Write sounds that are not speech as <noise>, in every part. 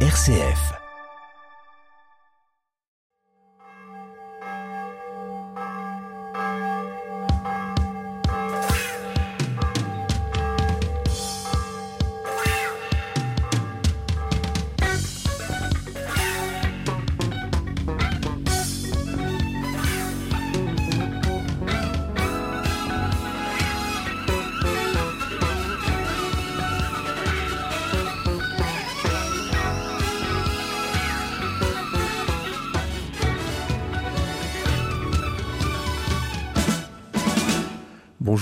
RCF.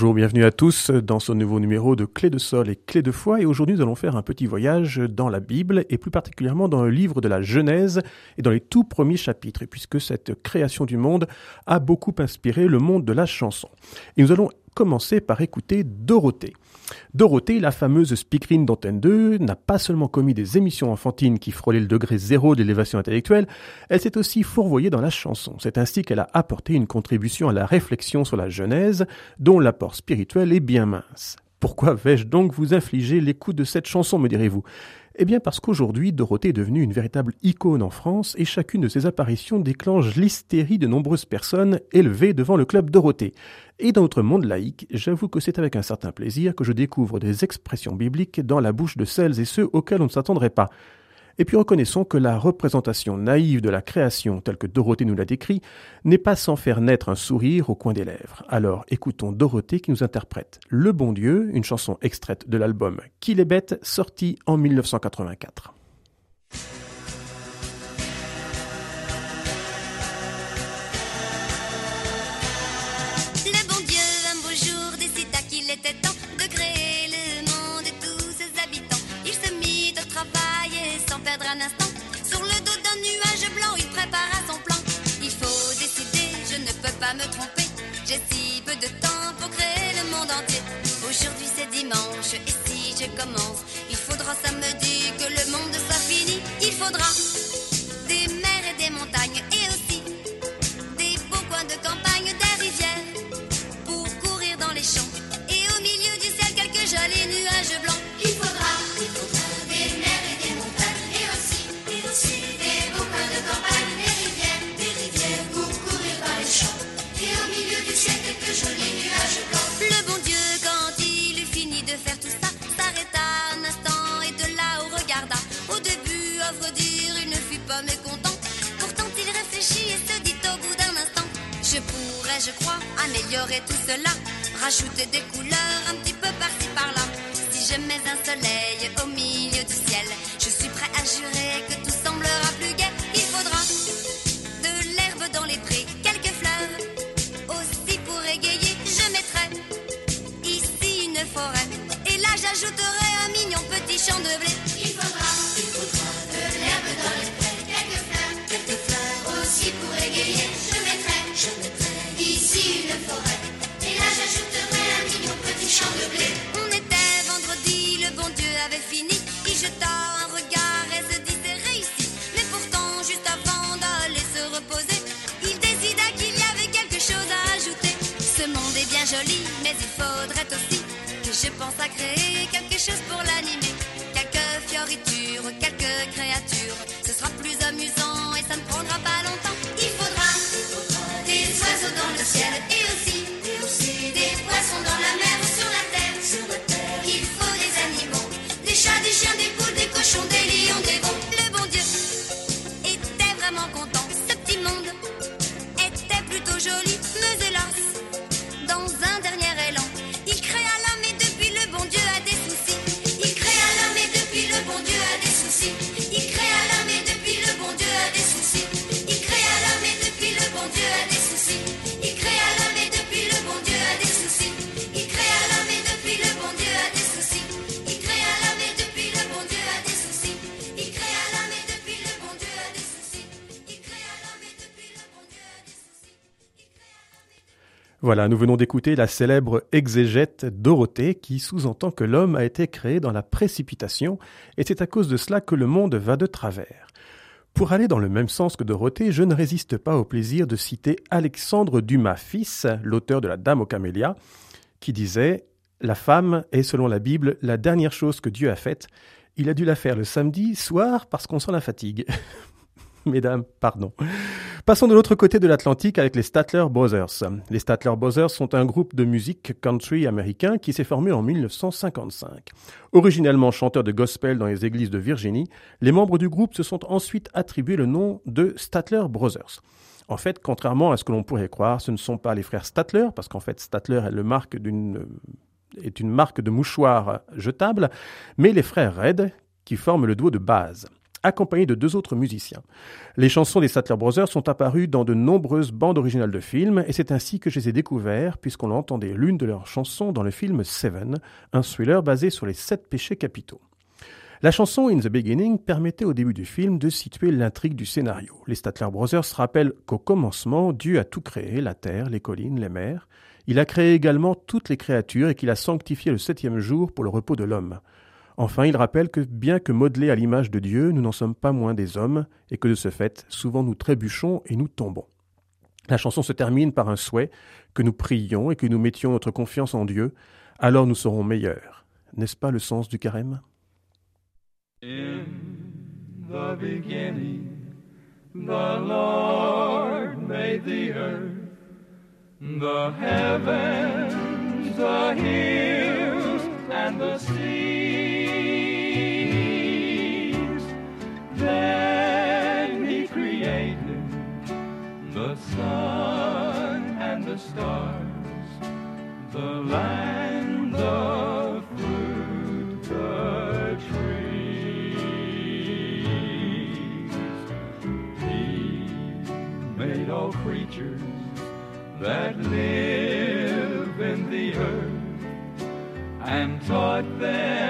Bonjour, bienvenue à tous dans ce nouveau numéro de Clé de sol et Clé de foi. Et aujourd'hui, nous allons faire un petit voyage dans la Bible et plus particulièrement dans le livre de la Genèse et dans les tout premiers chapitres, puisque cette création du monde a beaucoup inspiré le monde de la chanson. Et nous allons commencer par écouter Dorothée. Dorothée, la fameuse speakerine d'Antenne 2, n'a pas seulement commis des émissions enfantines qui frôlaient le degré zéro d'élévation intellectuelle, elle s'est aussi fourvoyée dans la chanson. C'est ainsi qu'elle a apporté une contribution à la réflexion sur la Genèse, dont l'apport spirituel est bien mince. Pourquoi vais-je donc vous infliger l'écoute de cette chanson, me direz-vous? Eh bien parce qu'aujourd'hui, Dorothée est devenue une véritable icône en France et chacune de ses apparitions déclenche l'hystérie de nombreuses personnes élevées devant le club Dorothée. Et dans notre monde laïque, j'avoue que c'est avec un certain plaisir que je découvre des expressions bibliques dans la bouche de celles et ceux auxquels on ne s'attendrait pas. Et puis reconnaissons que la représentation naïve de la création, telle que Dorothée nous l'a décrit, n'est pas sans faire naître un sourire au coin des lèvres. Alors écoutons Dorothée qui nous interprète Le bon Dieu, une chanson extraite de l'album Qu'il est bête, sorti en 1984. Me tromper. J'ai si peu de temps pour créer le monde entier. Aujourd'hui c'est dimanche et si je commence, il faudra samedi que le monde soit fini. Il faudra des mers et des montagnes et aussi des beaux coins de campagne, des rivières pour courir dans les champs. Et au milieu du ciel quelques jolis nuages blancs. Je crois, améliorer tout cela. Rajouter des couleurs un petit peu par-ci par-là. Si je mets un soleil au milieu du ciel, je suis prêt à jurer que tout semblera plus gai. Il faudra de l'herbe dans les prés, quelques fleurs. Aussi pour égayer, je mettrai ici une forêt. Et là, j'ajouterai un mignon petit champ de blé. Il faudra, il faudra de l'herbe dans les prés, jeta un regard et se dit c'est réussi. Mais pourtant, juste avant d'aller se reposer, il décida qu'il y avait quelque chose à ajouter. Ce monde est bien joli, mais il faudrait aussi que je pense à créer quelque chose pour l'animer. Quelques fioritures, quelques créatures. Ce sera plus amusant et ça ne prendra pas longtemps. Il faudra des oiseaux dans le ciel et aussi, des poissons dans la mer Voilà, nous venons d'écouter la célèbre exégète Dorothée qui sous-entend que l'homme a été créé dans la précipitation et c'est à cause de cela que le monde va de travers. Pour aller dans le même sens que Dorothée, je ne résiste pas au plaisir de citer Alexandre Dumas fils, l'auteur de La Dame aux Camélias, qui disait La femme est, selon la Bible, la dernière chose que Dieu a faite, Il a dû la faire le samedi soir parce qu'on sent la fatigue. <laughs> Mesdames, pardon. Passons de l'autre côté de l'Atlantique avec les Statler Brothers. Les Statler Brothers sont un groupe de musique country américain qui s'est formé en 1955. Originellement chanteurs de gospel dans les églises de Virginie, les membres du groupe se sont ensuite attribués le nom de Statler Brothers. En fait, contrairement à ce que l'on pourrait croire, ce ne sont pas les frères Statler, parce qu'en fait, Statler est, le marque d'une, est une marque de mouchoir jetable, mais les frères Red, qui forment le duo de base accompagnés de deux autres musiciens. Les chansons des Sattler Brothers sont apparues dans de nombreuses bandes originales de films, et c'est ainsi que je les ai découverts, puisqu'on entendait l'une de leurs chansons dans le film Seven, un thriller basé sur les sept péchés capitaux. La chanson In the Beginning permettait au début du film de situer l'intrigue du scénario. Les Statler Brothers rappellent qu'au commencement, Dieu a tout créé, la terre, les collines, les mers. Il a créé également toutes les créatures et qu'il a sanctifié le septième jour pour le repos de l'homme. Enfin, il rappelle que bien que modelés à l'image de Dieu, nous n'en sommes pas moins des hommes, et que de ce fait, souvent nous trébuchons et nous tombons. La chanson se termine par un souhait, que nous prions et que nous mettions notre confiance en Dieu, alors nous serons meilleurs. N'est-ce pas le sens du carême? Sun and the stars, the land of fruit, the trees. He made all creatures that live in the earth and taught them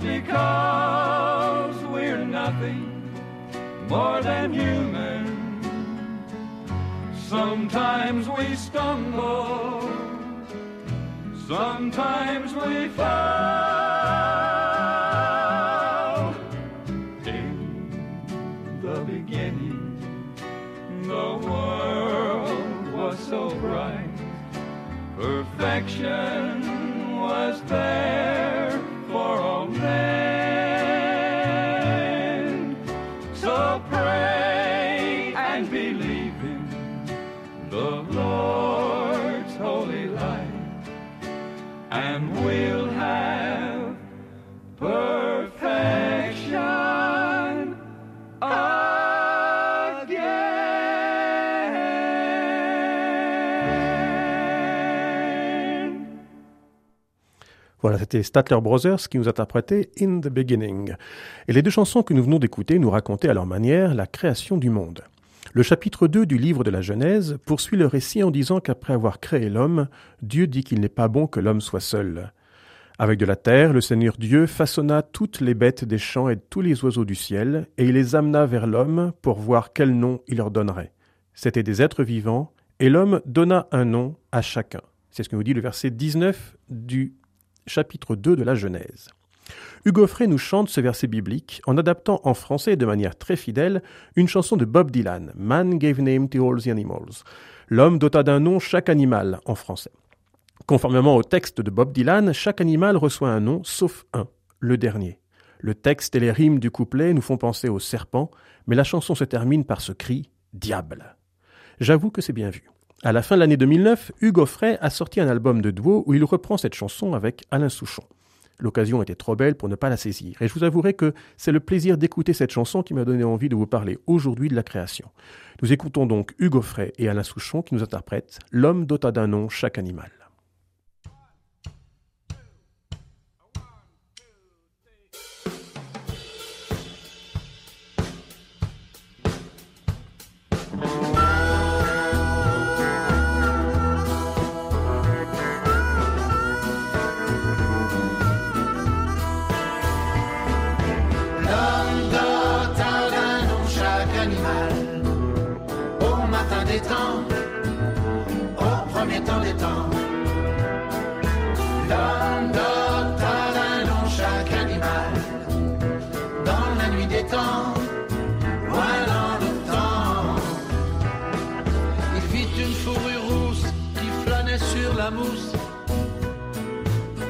because we're nothing more than human, sometimes we stumble, sometimes we fall. In the beginning, the world was so bright, perfection was there c'était Statler Brothers qui nous interprétait In the Beginning. Et les deux chansons que nous venons d'écouter nous racontaient à leur manière la création du monde. Le chapitre 2 du livre de la Genèse poursuit le récit en disant qu'après avoir créé l'homme, Dieu dit qu'il n'est pas bon que l'homme soit seul. Avec de la terre, le Seigneur Dieu façonna toutes les bêtes des champs et tous les oiseaux du ciel, et il les amena vers l'homme pour voir quel nom il leur donnerait. C'étaient des êtres vivants, et l'homme donna un nom à chacun. C'est ce que nous dit le verset 19 du chapitre 2 de la Genèse. Hugo Frey nous chante ce verset biblique en adaptant en français de manière très fidèle une chanson de Bob Dylan, Man gave name to all the animals. L'homme dota d'un nom chaque animal en français. Conformément au texte de Bob Dylan, chaque animal reçoit un nom sauf un, le dernier. Le texte et les rimes du couplet nous font penser au serpent, mais la chanson se termine par ce cri Diable. J'avoue que c'est bien vu. À la fin de l'année 2009, Hugo Frey a sorti un album de duo où il reprend cette chanson avec Alain Souchon. L'occasion était trop belle pour ne pas la saisir, et je vous avouerai que c'est le plaisir d'écouter cette chanson qui m'a donné envie de vous parler aujourd'hui de la création. Nous écoutons donc Hugo Frey et Alain Souchon qui nous interprètent L'homme dota d'un nom chaque animal.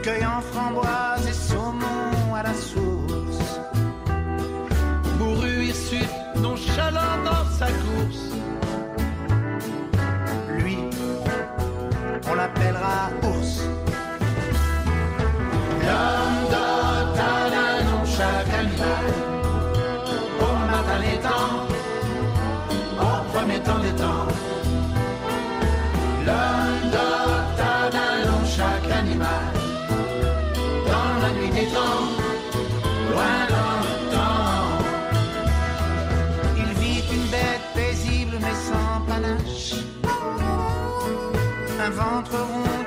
Cueillant framboises et saumon à la source. Mourut hirsute, nonchalant dans sa course. Lui, on l'appellera ours.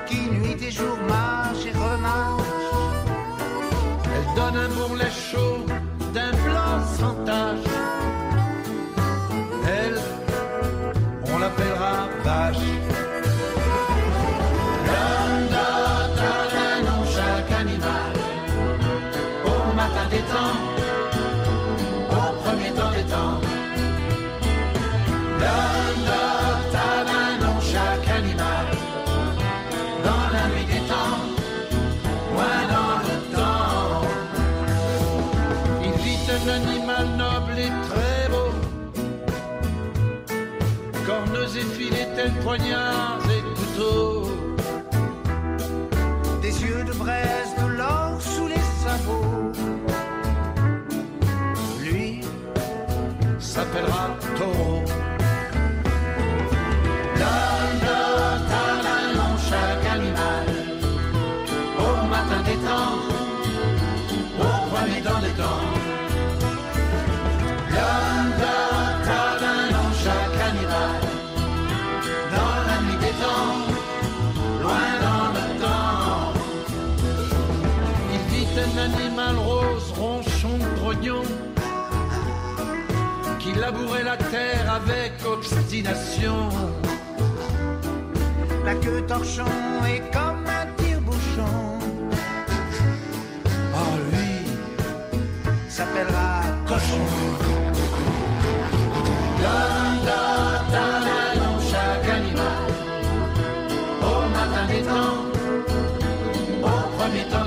Qui nuit et jour marche et remarche. Elle donne un lait chaud d'un blanc sans tache. Elle, on l'appellera vache. Poignards et couteaux. Des yeux de braise, qui labourait la terre avec obstination. La queue torchon est comme un tire-bouchon. Oh, lui s'appellera cochon. Dote un nom chaque animal. Au matin des temps, au premier temps.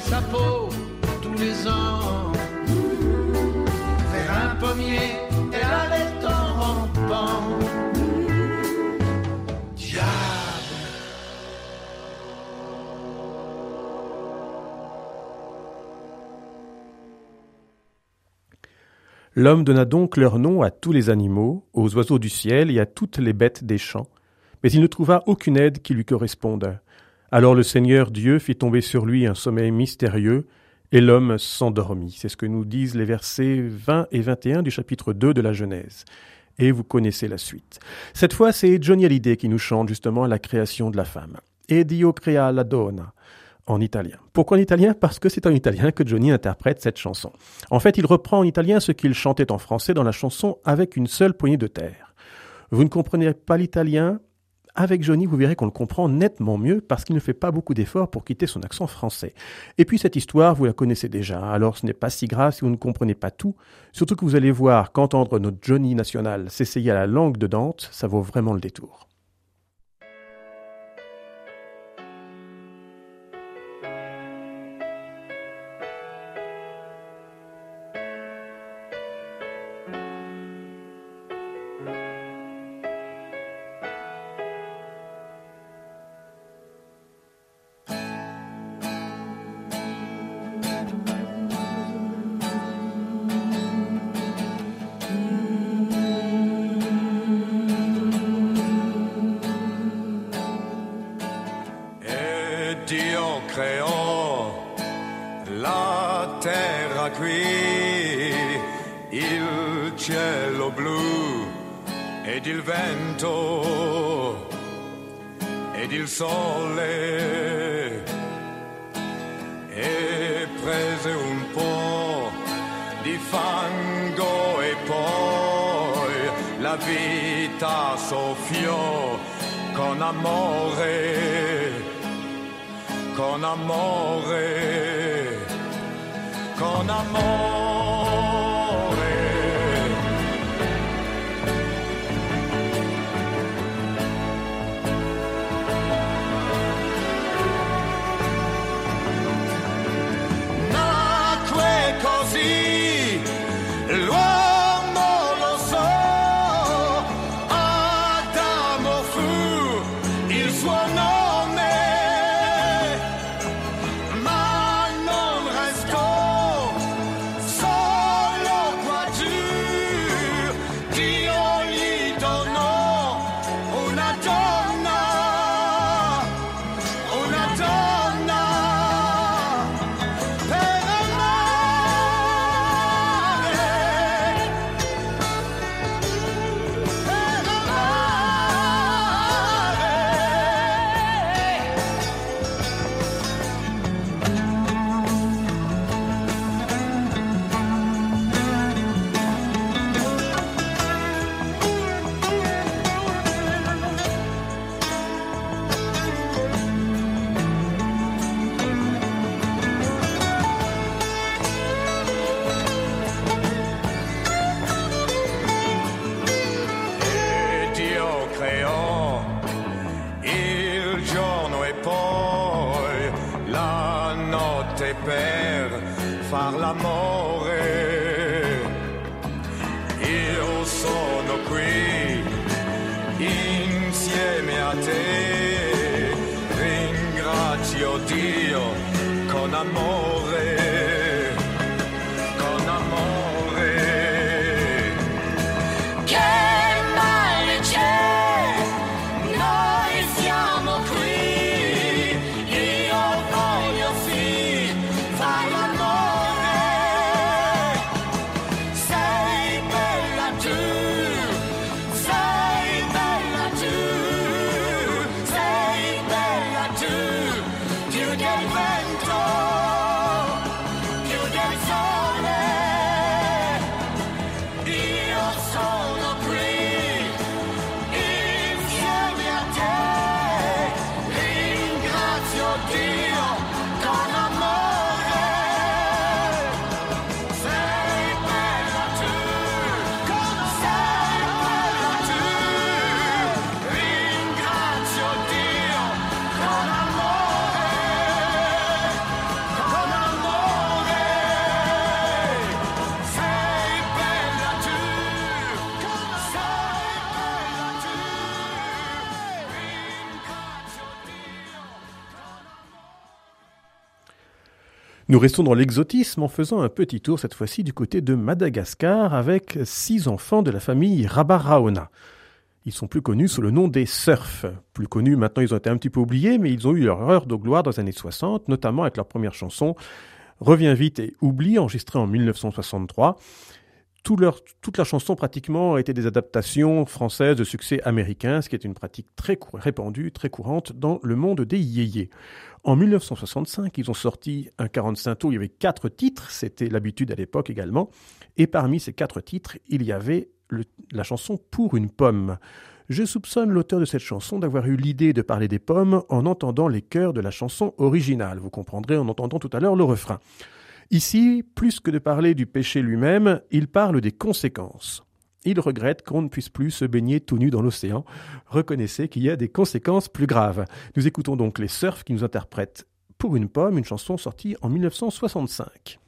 Sa peau tous les ans. Vers un pommier, elle allait en rampant. L'homme donna donc leur nom à tous les animaux, aux oiseaux du ciel et à toutes les bêtes des champs. Mais il ne trouva aucune aide qui lui corresponde. Alors le Seigneur Dieu fit tomber sur lui un sommeil mystérieux, et l'homme s'endormit. C'est ce que nous disent les versets 20 et 21 du chapitre 2 de la Genèse. Et vous connaissez la suite. Cette fois, c'est Johnny Hallyday qui nous chante justement la création de la femme. E Dio crea la donna en italien. Pourquoi en italien? Parce que c'est en italien que Johnny interprète cette chanson. En fait, il reprend en italien ce qu'il chantait en français dans la chanson avec une seule poignée de terre. Vous ne comprenez pas l'italien Avec Johnny, vous verrez qu'on le comprend nettement mieux parce qu'il ne fait pas beaucoup d'efforts pour quitter son accent français. Et puis cette histoire, vous la connaissez déjà, alors ce n'est pas si grave si vous ne comprenez pas tout, surtout que vous allez voir qu'entendre notre Johnny national s'essayer à la langue de Dante, ça vaut vraiment le détour. ed il vento ed il sole e prese un po' di fango e poi la vita soffiò con amore, con amore, con amore. Nous restons dans l'exotisme en faisant un petit tour cette fois-ci du côté de Madagascar avec six enfants de la famille Rabaraona. Ils sont plus connus sous le nom des Surfs. Plus connus, maintenant ils ont été un petit peu oubliés, mais ils ont eu leur heure de gloire dans les années 60, notamment avec leur première chanson Reviens vite et oublie, enregistrée en 1963 leur, toute la chanson pratiquement été des adaptations françaises de succès américains, ce qui est une pratique très répandue, très courante dans le monde des yéyés. En 1965, ils ont sorti un 45 tours, il y avait quatre titres, c'était l'habitude à l'époque également, et parmi ces quatre titres, il y avait la chanson Pour une pomme. Je soupçonne l'auteur de cette chanson d'avoir eu l'idée de parler des pommes en entendant les chœurs de la chanson originale. Vous comprendrez en entendant tout à l'heure le refrain. Ici, plus que de parler du péché lui-même, il parle des conséquences. Il regrette qu'on ne puisse plus se baigner tout nu dans l'océan. Reconnaissez qu'il y a des conséquences plus graves. Nous écoutons donc les surfs qui nous interprètent Pour une pomme, une chanson sortie en 1965.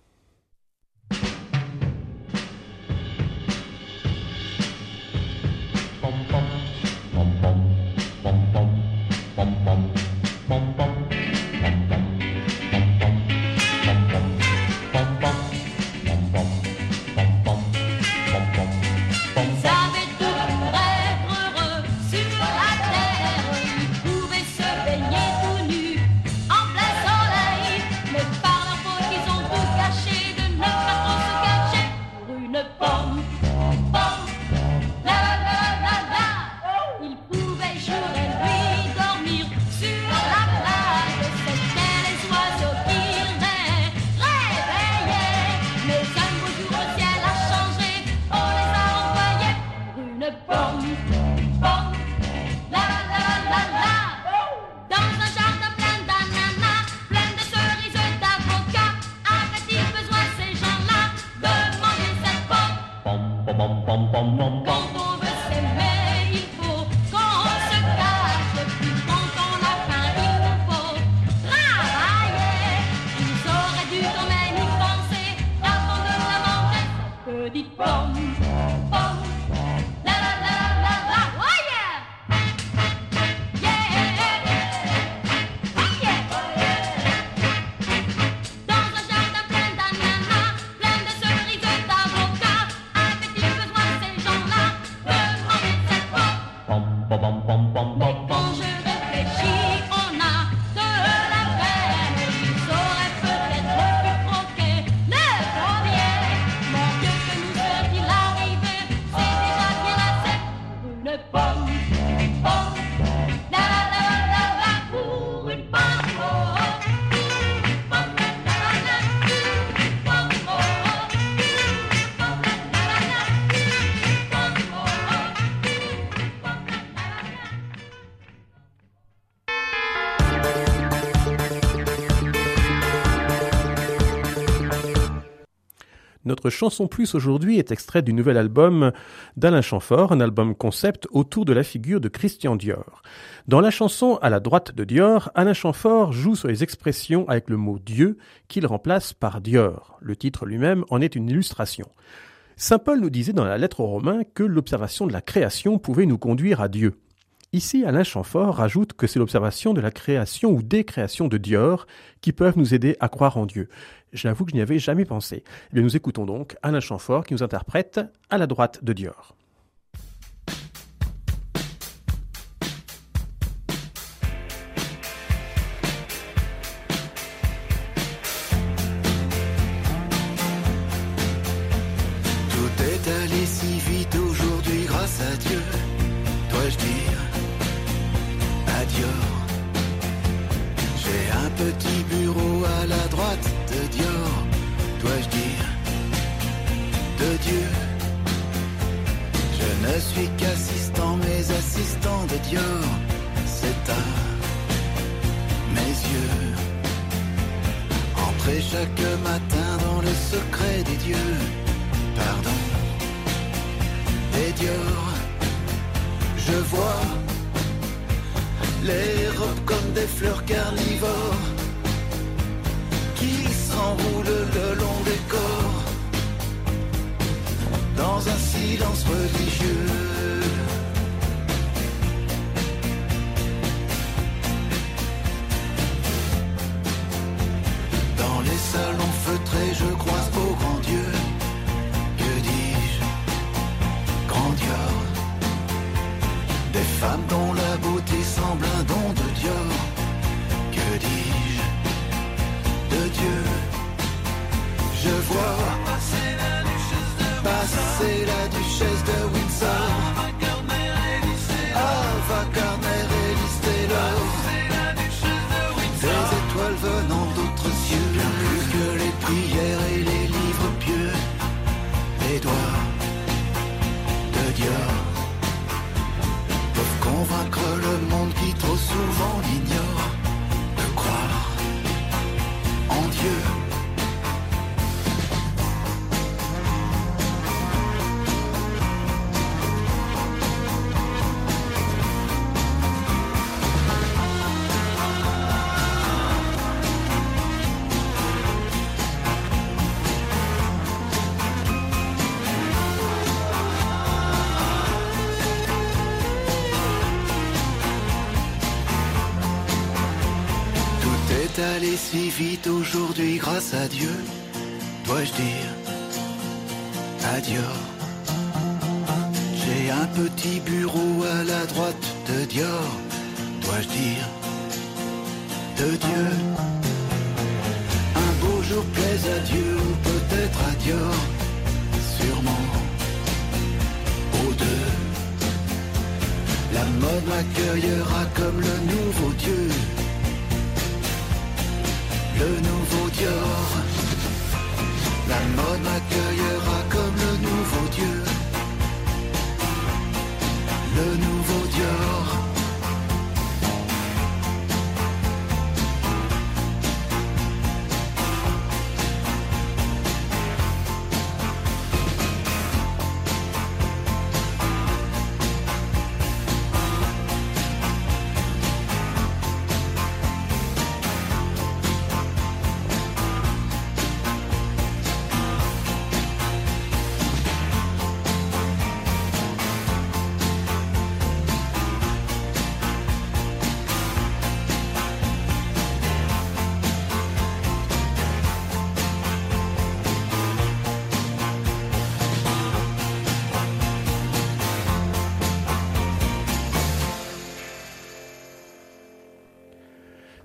Notre chanson plus aujourd'hui est extraite du nouvel album d'Alain Chamfort, un album concept autour de la figure de Christian Dior. Dans la chanson À la droite de Dior, Alain Chamfort joue sur les expressions avec le mot Dieu qu'il remplace par Dior. Le titre lui-même en est une illustration. Saint Paul nous disait dans la lettre aux Romains que l'observation de la création pouvait nous conduire à Dieu. Ici, Alain Chamfort rajoute que c'est l'observation de la création ou des créations de Dior qui peuvent nous aider à croire en Dieu. J'avoue que je n'y avais jamais pensé. Eh nous écoutons donc Alain Chamfort qui nous interprète à la droite de Dior. Tout est allé si vite aujourd'hui grâce à Dieu. C'est à mes yeux. Entrer chaque matin dans le secret des dieux pardon. Et Dior, je vois les robes comme des fleurs carnivores qui s'enroulent le long des corps dans un silence religieux. Si vite aujourd'hui grâce à Dieu, dois-je dire adieu. J'ai un petit bureau à la droite de Dior, dois-je dire de Dieu. Un beau jour plaise à Dieu ou peut-être à Dior, sûrement aux deux. La mode m'accueillera comme le nouveau Dieu le nouveau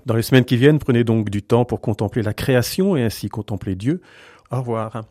Dans les semaines qui viennent, prenez donc du temps pour contempler la création et ainsi contempler Dieu. Au revoir.